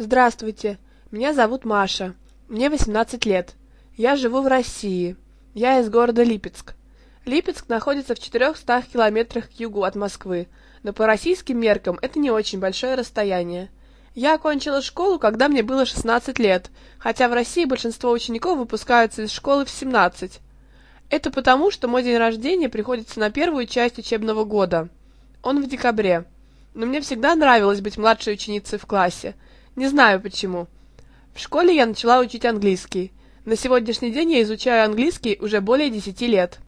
Здравствуйте, меня зовут Маша. Мне 18 лет. Я живу в России. Я из города Липецк. Липецк находится в 400 километрах к югу от Москвы, но по российским меркам это не очень большое расстояние. Я окончила школу, когда мне было 16 лет, хотя в России большинство учеников выпускаются из школы в 17. Это потому, что мой день рождения приходится на первую часть учебного года. Он в декабре. Но мне всегда нравилось быть младшей ученицей в классе – не знаю почему. В школе я начала учить английский. На сегодняшний день я изучаю английский уже более десяти лет.